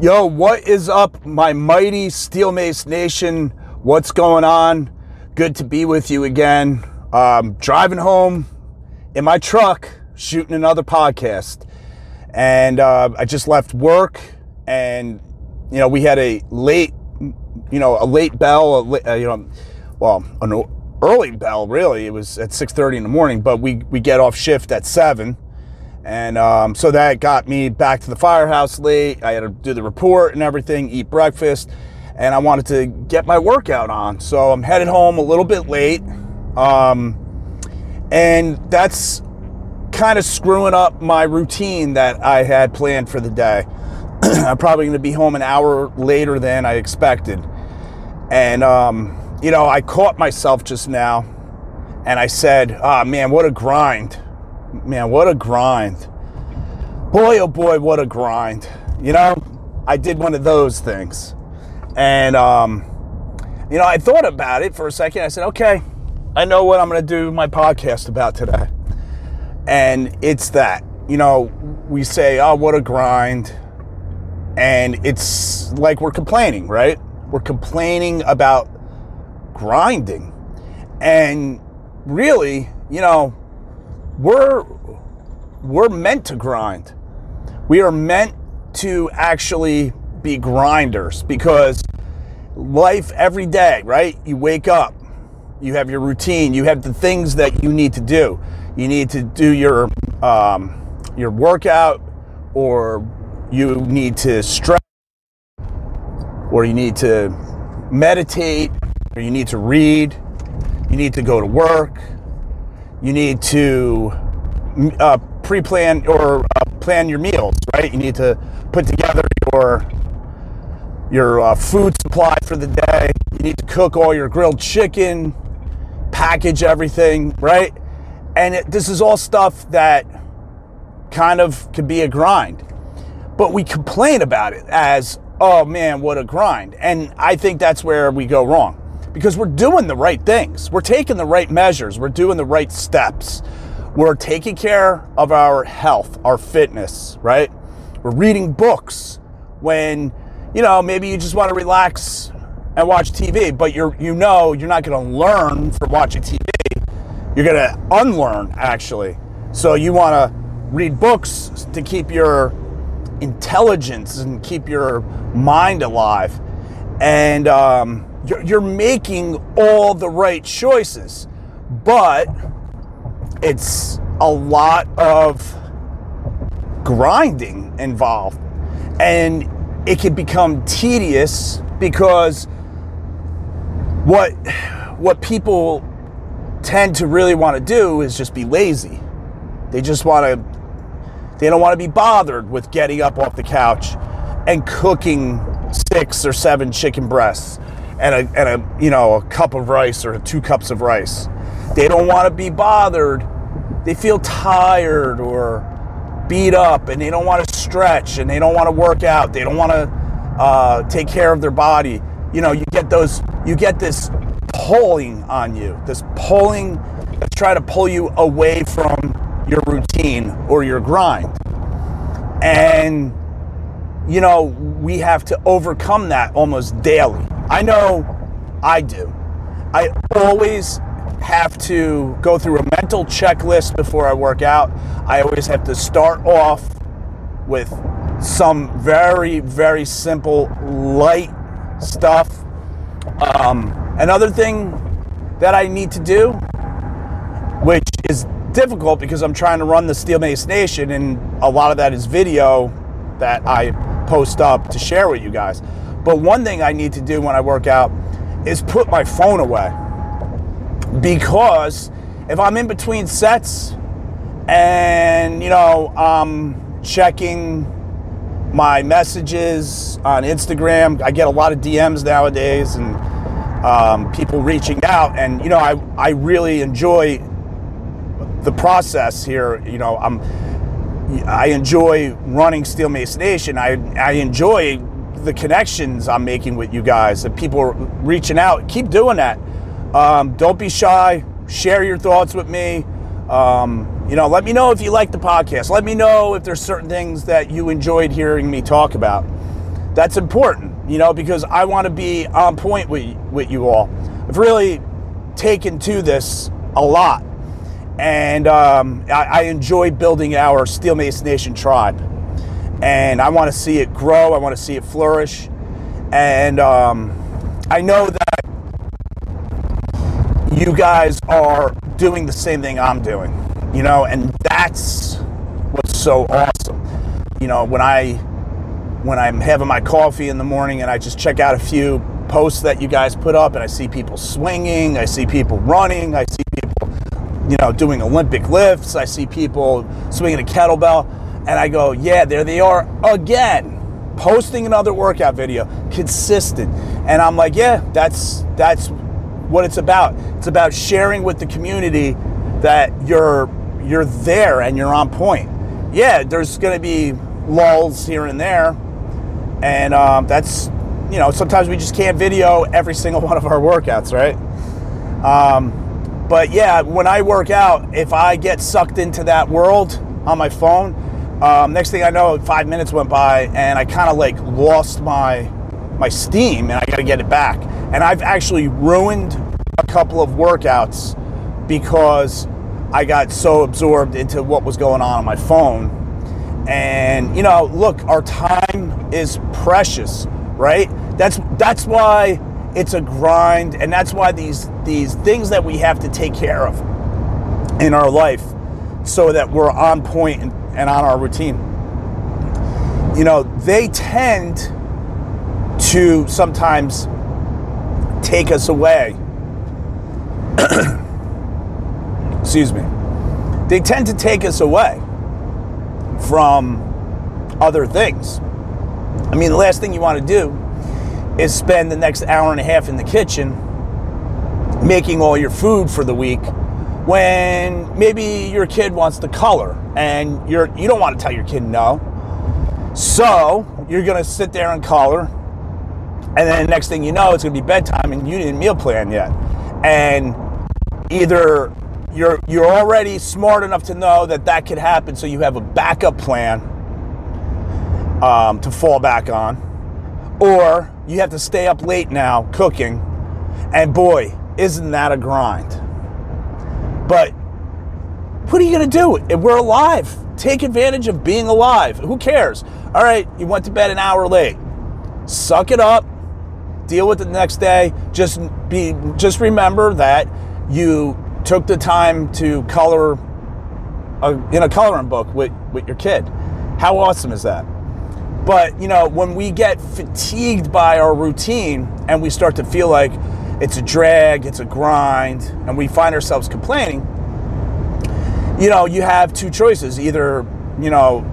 Yo, what is up, my mighty Steel Mace Nation? What's going on? Good to be with you again. Um, driving home in my truck, shooting another podcast. And uh, I just left work, and, you know, we had a late, you know, a late bell, a la- uh, you know, well, an early bell, really. It was at 6.30 in the morning, but we, we get off shift at 7 and um, so that got me back to the firehouse late. I had to do the report and everything, eat breakfast, and I wanted to get my workout on. So I'm headed home a little bit late. Um, and that's kind of screwing up my routine that I had planned for the day. I'm probably going to be home an hour later than I expected. And, um, you know, I caught myself just now and I said, ah, oh, man, what a grind man, what a grind. Boy, oh boy, what a grind. You know, I did one of those things. And, um, you know, I thought about it for a second. I said, okay, I know what I'm going to do my podcast about today. And it's that, you know, we say, oh, what a grind. And it's like we're complaining, right? We're complaining about grinding. And really, you know, we're we're meant to grind. We are meant to actually be grinders because life every day, right? You wake up, you have your routine, you have the things that you need to do. You need to do your um, your workout, or you need to stretch, or you need to meditate, or you need to read. You need to go to work you need to uh, pre-plan or uh, plan your meals, right? You need to put together your your uh, food supply for the day. You need to cook all your grilled chicken, package everything, right? And it, this is all stuff that kind of can be a grind. But we complain about it as, oh man, what a grind. And I think that's where we go wrong because we're doing the right things. We're taking the right measures. We're doing the right steps. We're taking care of our health, our fitness, right? We're reading books when, you know, maybe you just want to relax and watch TV, but you're you know you're not going to learn from watching TV. You're going to unlearn actually. So you want to read books to keep your intelligence and keep your mind alive. And um, you're, you're making all the right choices, but it's a lot of grinding involved. And it can become tedious because what what people tend to really want to do is just be lazy. They just want to they don't want to be bothered with getting up off the couch and cooking six or seven chicken breasts and a, and a you know a cup of rice or two cups of rice. They don't want to be bothered. They feel tired or beat up, and they don't want to stretch, and they don't want to work out. They don't want to uh, take care of their body. You know, you get those. You get this pulling on you. This pulling try to pull you away from your routine or your grind. And you know, we have to overcome that almost daily. I know I do. I always have to go through a mental checklist before I work out. I always have to start off with some very, very simple, light stuff. Um, another thing that I need to do, which is difficult because I'm trying to run the Steel Mace Nation, and a lot of that is video that I post up to share with you guys. But one thing I need to do when I work out is put my phone away. Because if I'm in between sets and, you know, I'm checking my messages on Instagram, I get a lot of DMs nowadays and um, people reaching out. And, you know, I, I really enjoy the process here. You know, I'm. I enjoy running Steel Mace Nation. I, I enjoy the connections I'm making with you guys, and people reaching out. Keep doing that. Um, don't be shy. Share your thoughts with me. Um, you know, let me know if you like the podcast. Let me know if there's certain things that you enjoyed hearing me talk about. that's important, you know, because I want to be on point with, with you all. I've really taken to this a lot. And um, I, I enjoy building our Steel Mace Nation tribe. And I want to see it grow, I want to see it flourish. And um, I know that you guys are doing the same thing I'm doing, you know, and that's what's so awesome. You know, when I when I'm having my coffee in the morning and I just check out a few posts that you guys put up and I see people swinging, I see people running, I see people, you know, doing Olympic lifts, I see people swinging a kettlebell, and I go, yeah, there they are again posting another workout video, consistent. And I'm like, yeah, that's that's what it's about. It's about sharing with the community that you're you're there and you're on point. Yeah, there's going to be lulls here and there, and um, that's you know sometimes we just can't video every single one of our workouts, right? Um, but yeah, when I work out, if I get sucked into that world on my phone, um, next thing I know, five minutes went by, and I kind of like lost my my steam, and I got to get it back. And I've actually ruined a couple of workouts because I got so absorbed into what was going on on my phone. And you know, look, our time is precious, right? That's that's why it's a grind, and that's why these these things that we have to take care of in our life, so that we're on point and and on our routine. You know, they tend to sometimes take us away. Excuse me. They tend to take us away from other things. I mean, the last thing you want to do is spend the next hour and a half in the kitchen making all your food for the week when maybe your kid wants to color and you're you don't want to tell your kid no. So you're gonna sit there and color, and then the next thing you know, it's gonna be bedtime and you didn't meal plan yet. And either you're you're already smart enough to know that that could happen, so you have a backup plan um, to fall back on, or you have to stay up late now cooking, and boy, isn't that a grind? But what are you going to do? We're alive, take advantage of being alive. Who cares? All right, you went to bed an hour late. Suck it up. Deal with it the next day. Just be just remember that you took the time to color a, in a coloring book with, with your kid. How awesome is that? But, you know, when we get fatigued by our routine and we start to feel like it's a drag, it's a grind, and we find ourselves complaining, you know, you have two choices. Either, you know,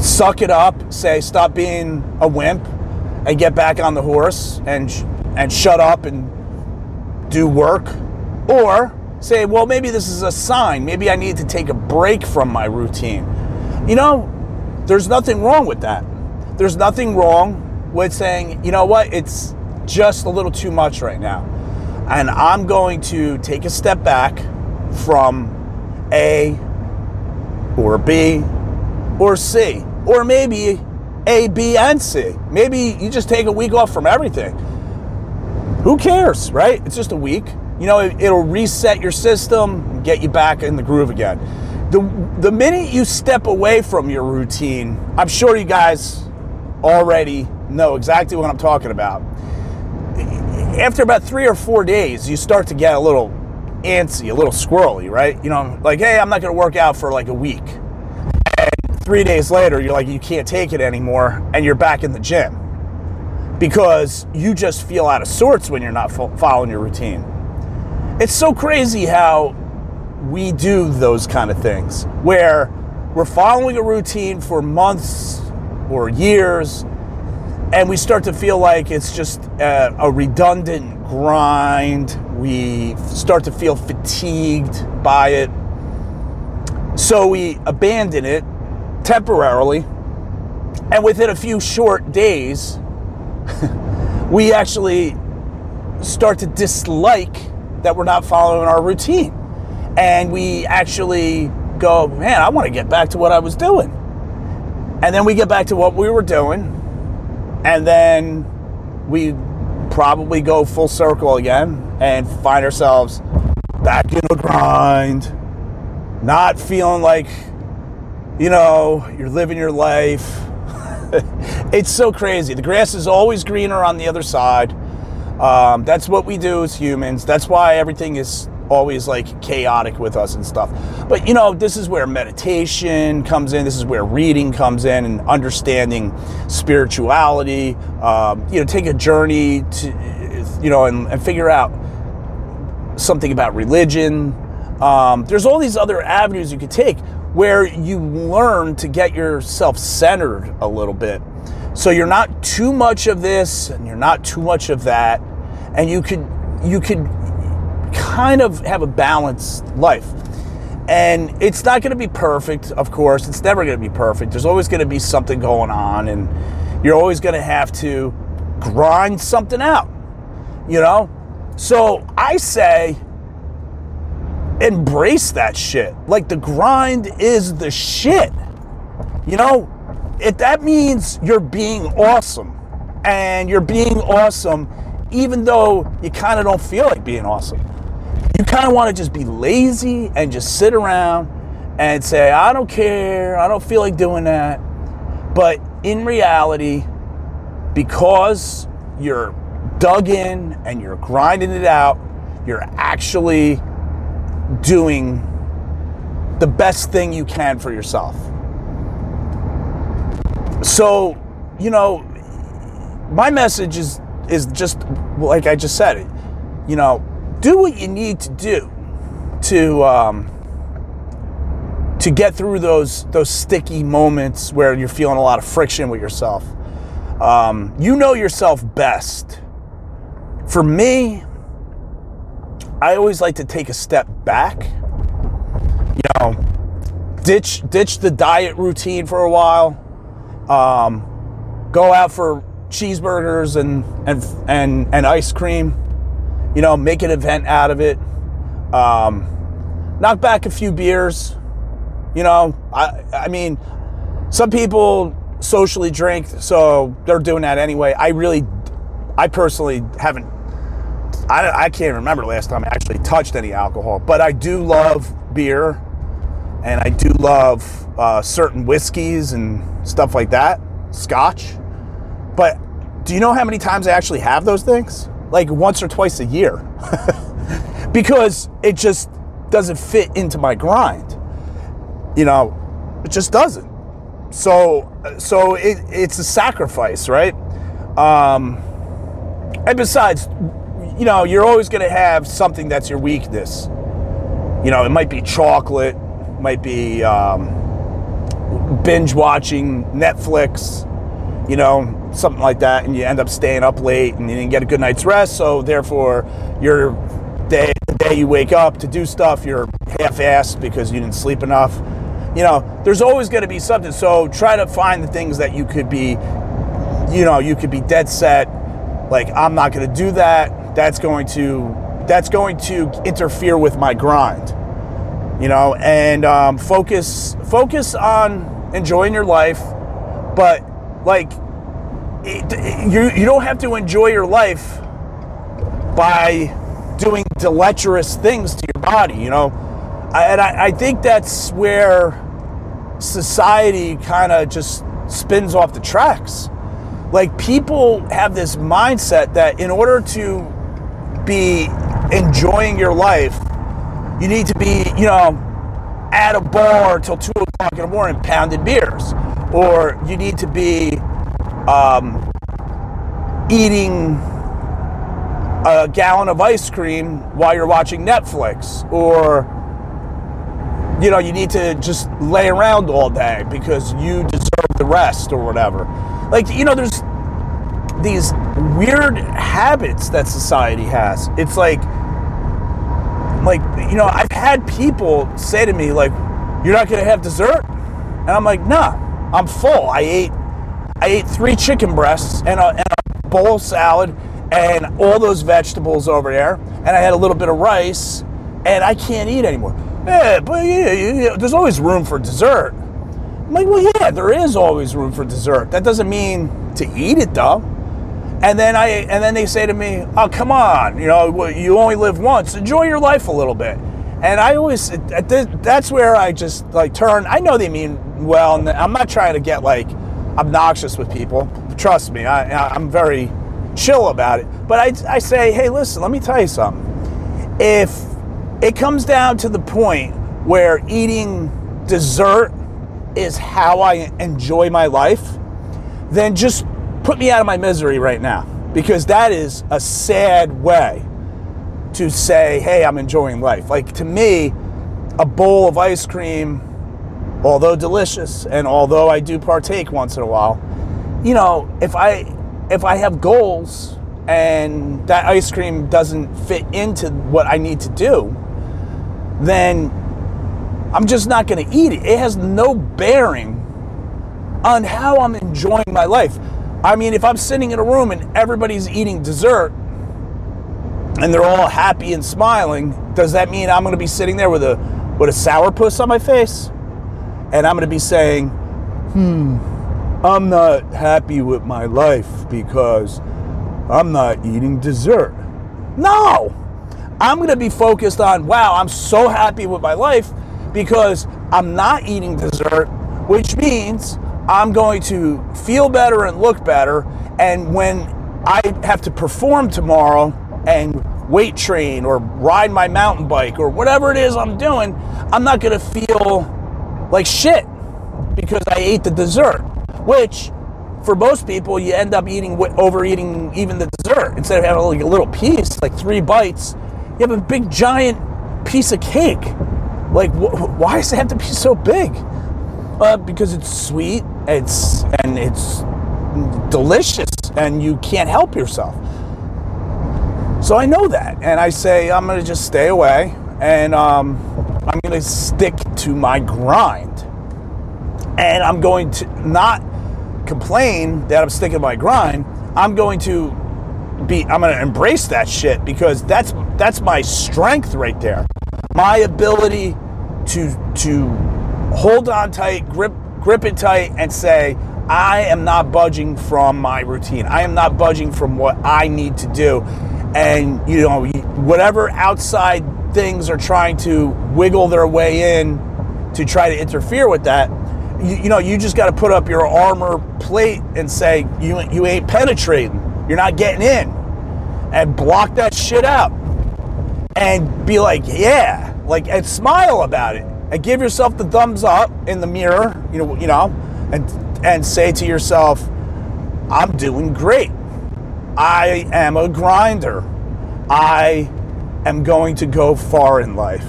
suck it up, say, stop being a wimp, and get back on the horse and, and shut up and do work, or say, well, maybe this is a sign. Maybe I need to take a break from my routine. You know, there's nothing wrong with that. There's nothing wrong with saying, you know what, it's just a little too much right now. And I'm going to take a step back from A or B or C, or maybe A, B, and C. Maybe you just take a week off from everything. Who cares, right? It's just a week. You know, it, will reset your system and get you back in the groove again. The, the minute you step away from your routine, I'm sure you guys already know exactly what I'm talking about after about three or four days, you start to get a little antsy, a little squirrely, right? You know, like, hey, I'm not going to work out for like a week. And three days later, you're like, you can't take it anymore, and you're back in the gym because you just feel out of sorts when you're not following your routine. It's so crazy how we do those kind of things where we're following a routine for months or years and we start to feel like it's just a, a, redundant grind. We start to feel fatigued by it. So we abandon it temporarily. And within a few short days, we actually start to dislike that we're not following our routine. And we actually go, man, I want to get back to what I was doing. And then we get back to what we were doing and then we probably go full circle again and find ourselves back in the grind, not feeling like, you know, you're living your life. it's so crazy. The grass is always greener on the other side. Um, that's what we do as humans. That's why everything is always like chaotic with us and stuff. But you know, this is where meditation comes in. This is where reading comes in and understanding spirituality. Um, you know, take a journey to, you know, and, and figure out something about religion. Um, there's all these other avenues you could take where you learn to get yourself centered a little bit. So you're not too much of this and you're not too much of that. And you could you could kind of have a balanced life. And it's not going to be perfect, of course. It's never going to be perfect. There's always going to be something going on, and you're always going to have to grind something out, you know? So I say, embrace that shit. Like the grind is the shit. You know, if that means you're being awesome, and you're being awesome even though you kind of don't feel like being awesome you kind of want to just be lazy and just sit around and say, I don't care, I don't feel like doing that. But in reality, because you're dug in and you're grinding it out, you're actually doing the best thing you can for yourself. So, you know, my message is is just like I just said. You know, do what you need to do to um, to get through those those sticky moments where you're feeling a lot of friction with yourself. Um, you know yourself best. For me, I always like to take a step back. You know, ditch ditch the diet routine for a while. Um, go out for cheeseburgers and and and and ice cream you know, make an event out of it. Um, knock back a few beers. You know, I, I mean, some people socially drink, so they're doing that anyway. I really, I personally haven't, I, I can't remember last time I actually touched any alcohol, but I do love beer and I do love uh, certain whiskeys and stuff like that, scotch. But do you know how many times I actually have those things? Like once or twice a year because it just doesn't fit into my grind. You know, it just doesn't. So, so it, it's a sacrifice, right? Um, and besides, you know, you're always going to have something that's your weakness. You know, it might be chocolate, might be um, binge watching Netflix, you know, something like that, and you end up staying up late and you didn't get a good night's rest. So therefore, your day, the day you wake up to do stuff, you're half-assed because you didn't sleep enough. You know, there's always going to be something. So try to find the things that you could be, you know, you could be dead set. Like I'm not going to do that. That's going to that's going to interfere with my grind. You know, and um, focus focus on enjoying your life, but like it, you, you don't have to enjoy your life by doing deleterious things to your body, you know? And I, I think that's where society kind of just spins off the tracks. Like, people have this mindset that in order to be enjoying your life, you need to be, you know, at a bar till two o'clock in the morning pounding beers. Or you need to be um, eating a gallon of ice cream while you're watching Netflix, or you know, you need to just lay around all day because you deserve the rest or whatever. Like, you know, there's these weird habits that society has. It's like, like, you know, I've had people say to me, like, you're not going to have dessert? And I'm like, nah, I'm full. I ate I ate three chicken breasts and a, and a bowl of salad and all those vegetables over there, and I had a little bit of rice, and I can't eat anymore. Yeah, but yeah, yeah, there's always room for dessert. I'm like, well, yeah, there is always room for dessert. That doesn't mean to eat it though. And then I and then they say to me, "Oh, come on, you know, you only live once. Enjoy your life a little bit." And I always that's where I just like turn. I know they mean well, and I'm not trying to get like obnoxious with people. Trust me, I, I'm very chill about it. But I, I say, hey, listen, let me tell you something. If it comes down to the point where eating dessert is how I enjoy my life, then just put me out of my misery right now. Because that is a sad way to say, hey, I'm enjoying life. Like to me, a bowl of ice cream, although delicious, and although I do partake once in a while, you know, if I if I have goals and that ice cream doesn't fit into what I need to do, then I'm just not going to eat it. It has no bearing on how I'm enjoying my life. I mean, if I'm sitting in a room and everybody's eating dessert and they're all happy and smiling, does that mean I'm going to be sitting there with a with a sourpuss on my face? And I'm going to be saying, "Hmm, I'm not happy with my life because I'm not eating dessert." No. I'm going to be focused on, "Wow, I'm so happy with my life because I'm not eating dessert, which means I'm going to feel better and look better. And when I have to perform tomorrow and weight train or ride my mountain bike or whatever it is I'm doing, I'm not going to feel like shit because I ate the dessert, which for most people, you end up eating, overeating even the dessert. Instead of having like a little piece, like three bites, you have a big giant piece of cake. Like, wh- why does it have to be so big? Uh, because it's sweet, it's and it's delicious, and you can't help yourself. So I know that, and I say I'm to just stay away, and um, I'm to stick to my grind, and I'm going to not complain that I'm sticking my grind. I'm going to be I'm going to embrace that shit because that's that's my strength right there. My ability to to hold on tight, grip grip it tight, and say, I am not budging from my routine. I am not budging from what I need to do. And you know, whatever outside things are trying to wiggle their way in to try to interfere with that, you, you know, you just got to put up your armor plate and say you you ain't penetrating. You're not getting in, and block that shit out, and be like, yeah, like and smile about it and give yourself the thumbs up in the mirror, you know, you know, and and say to yourself, I'm doing great. I am a grinder. I am going to go far in life.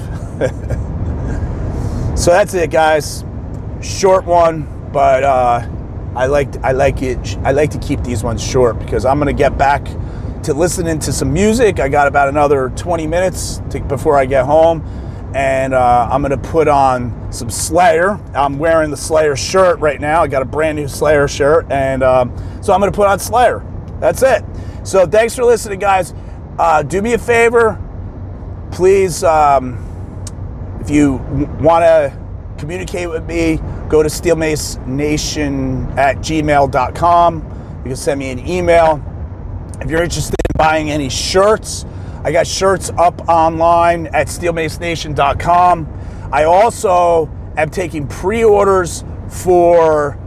so that's it, guys. Short one, but uh, I like I like it. I like to keep these ones short because I'm to get back to listening to some music. I got about another 20 minutes to, before I get home and uh, I'm gonna put on some Slayer. I'm wearing the Slayer shirt right now. I got a brand new Slayer shirt, and um, so I'm gonna put on Slayer. That's it. So thanks for listening, guys. Uh, do me a favor, please. Um, if you want to communicate with me, go to steelmacenation at gmail.com. You can send me an email. If you're interested in buying any shirts, I got shirts up online at steelmacenation.com. I also am taking pre-orders for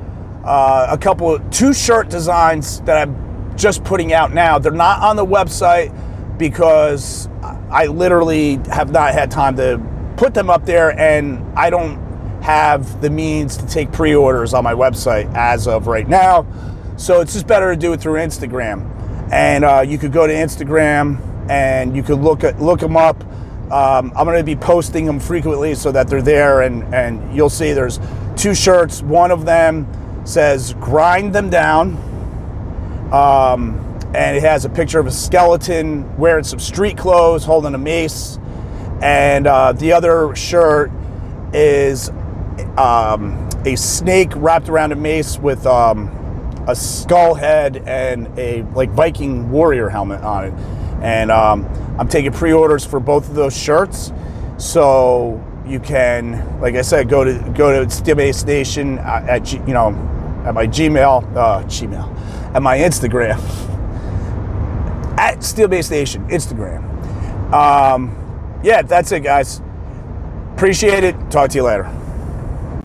uh, a couple of two shirt designs that I'm just putting out now. They're not on the website because I literally have not had time to put them up there, and I don't have the means to take pre-orders on my website as of right now. So it's just better to do it through Instagram. And uh, you could go to Instagram and you can look at look them up. Um, I'm going to be posting them frequently so that they're there, and and you'll see there's two shirts. One of them says "Grind them down," um, and it has a picture of a skeleton wearing some street clothes, holding a mace, and uh, the other shirt is um, a snake wrapped around a mace with um, a skull head and a like Viking warrior helmet on it and um, I'm taking pre-orders for both of those shirts. So you can, like I said, go to go to Steel Mace Nation at, at you know at my Gmail, uh, Gmail, at my Instagram at Steel Mace Nation Instagram. Um, yeah, that's it, guys. Appreciate it. Talk to you later.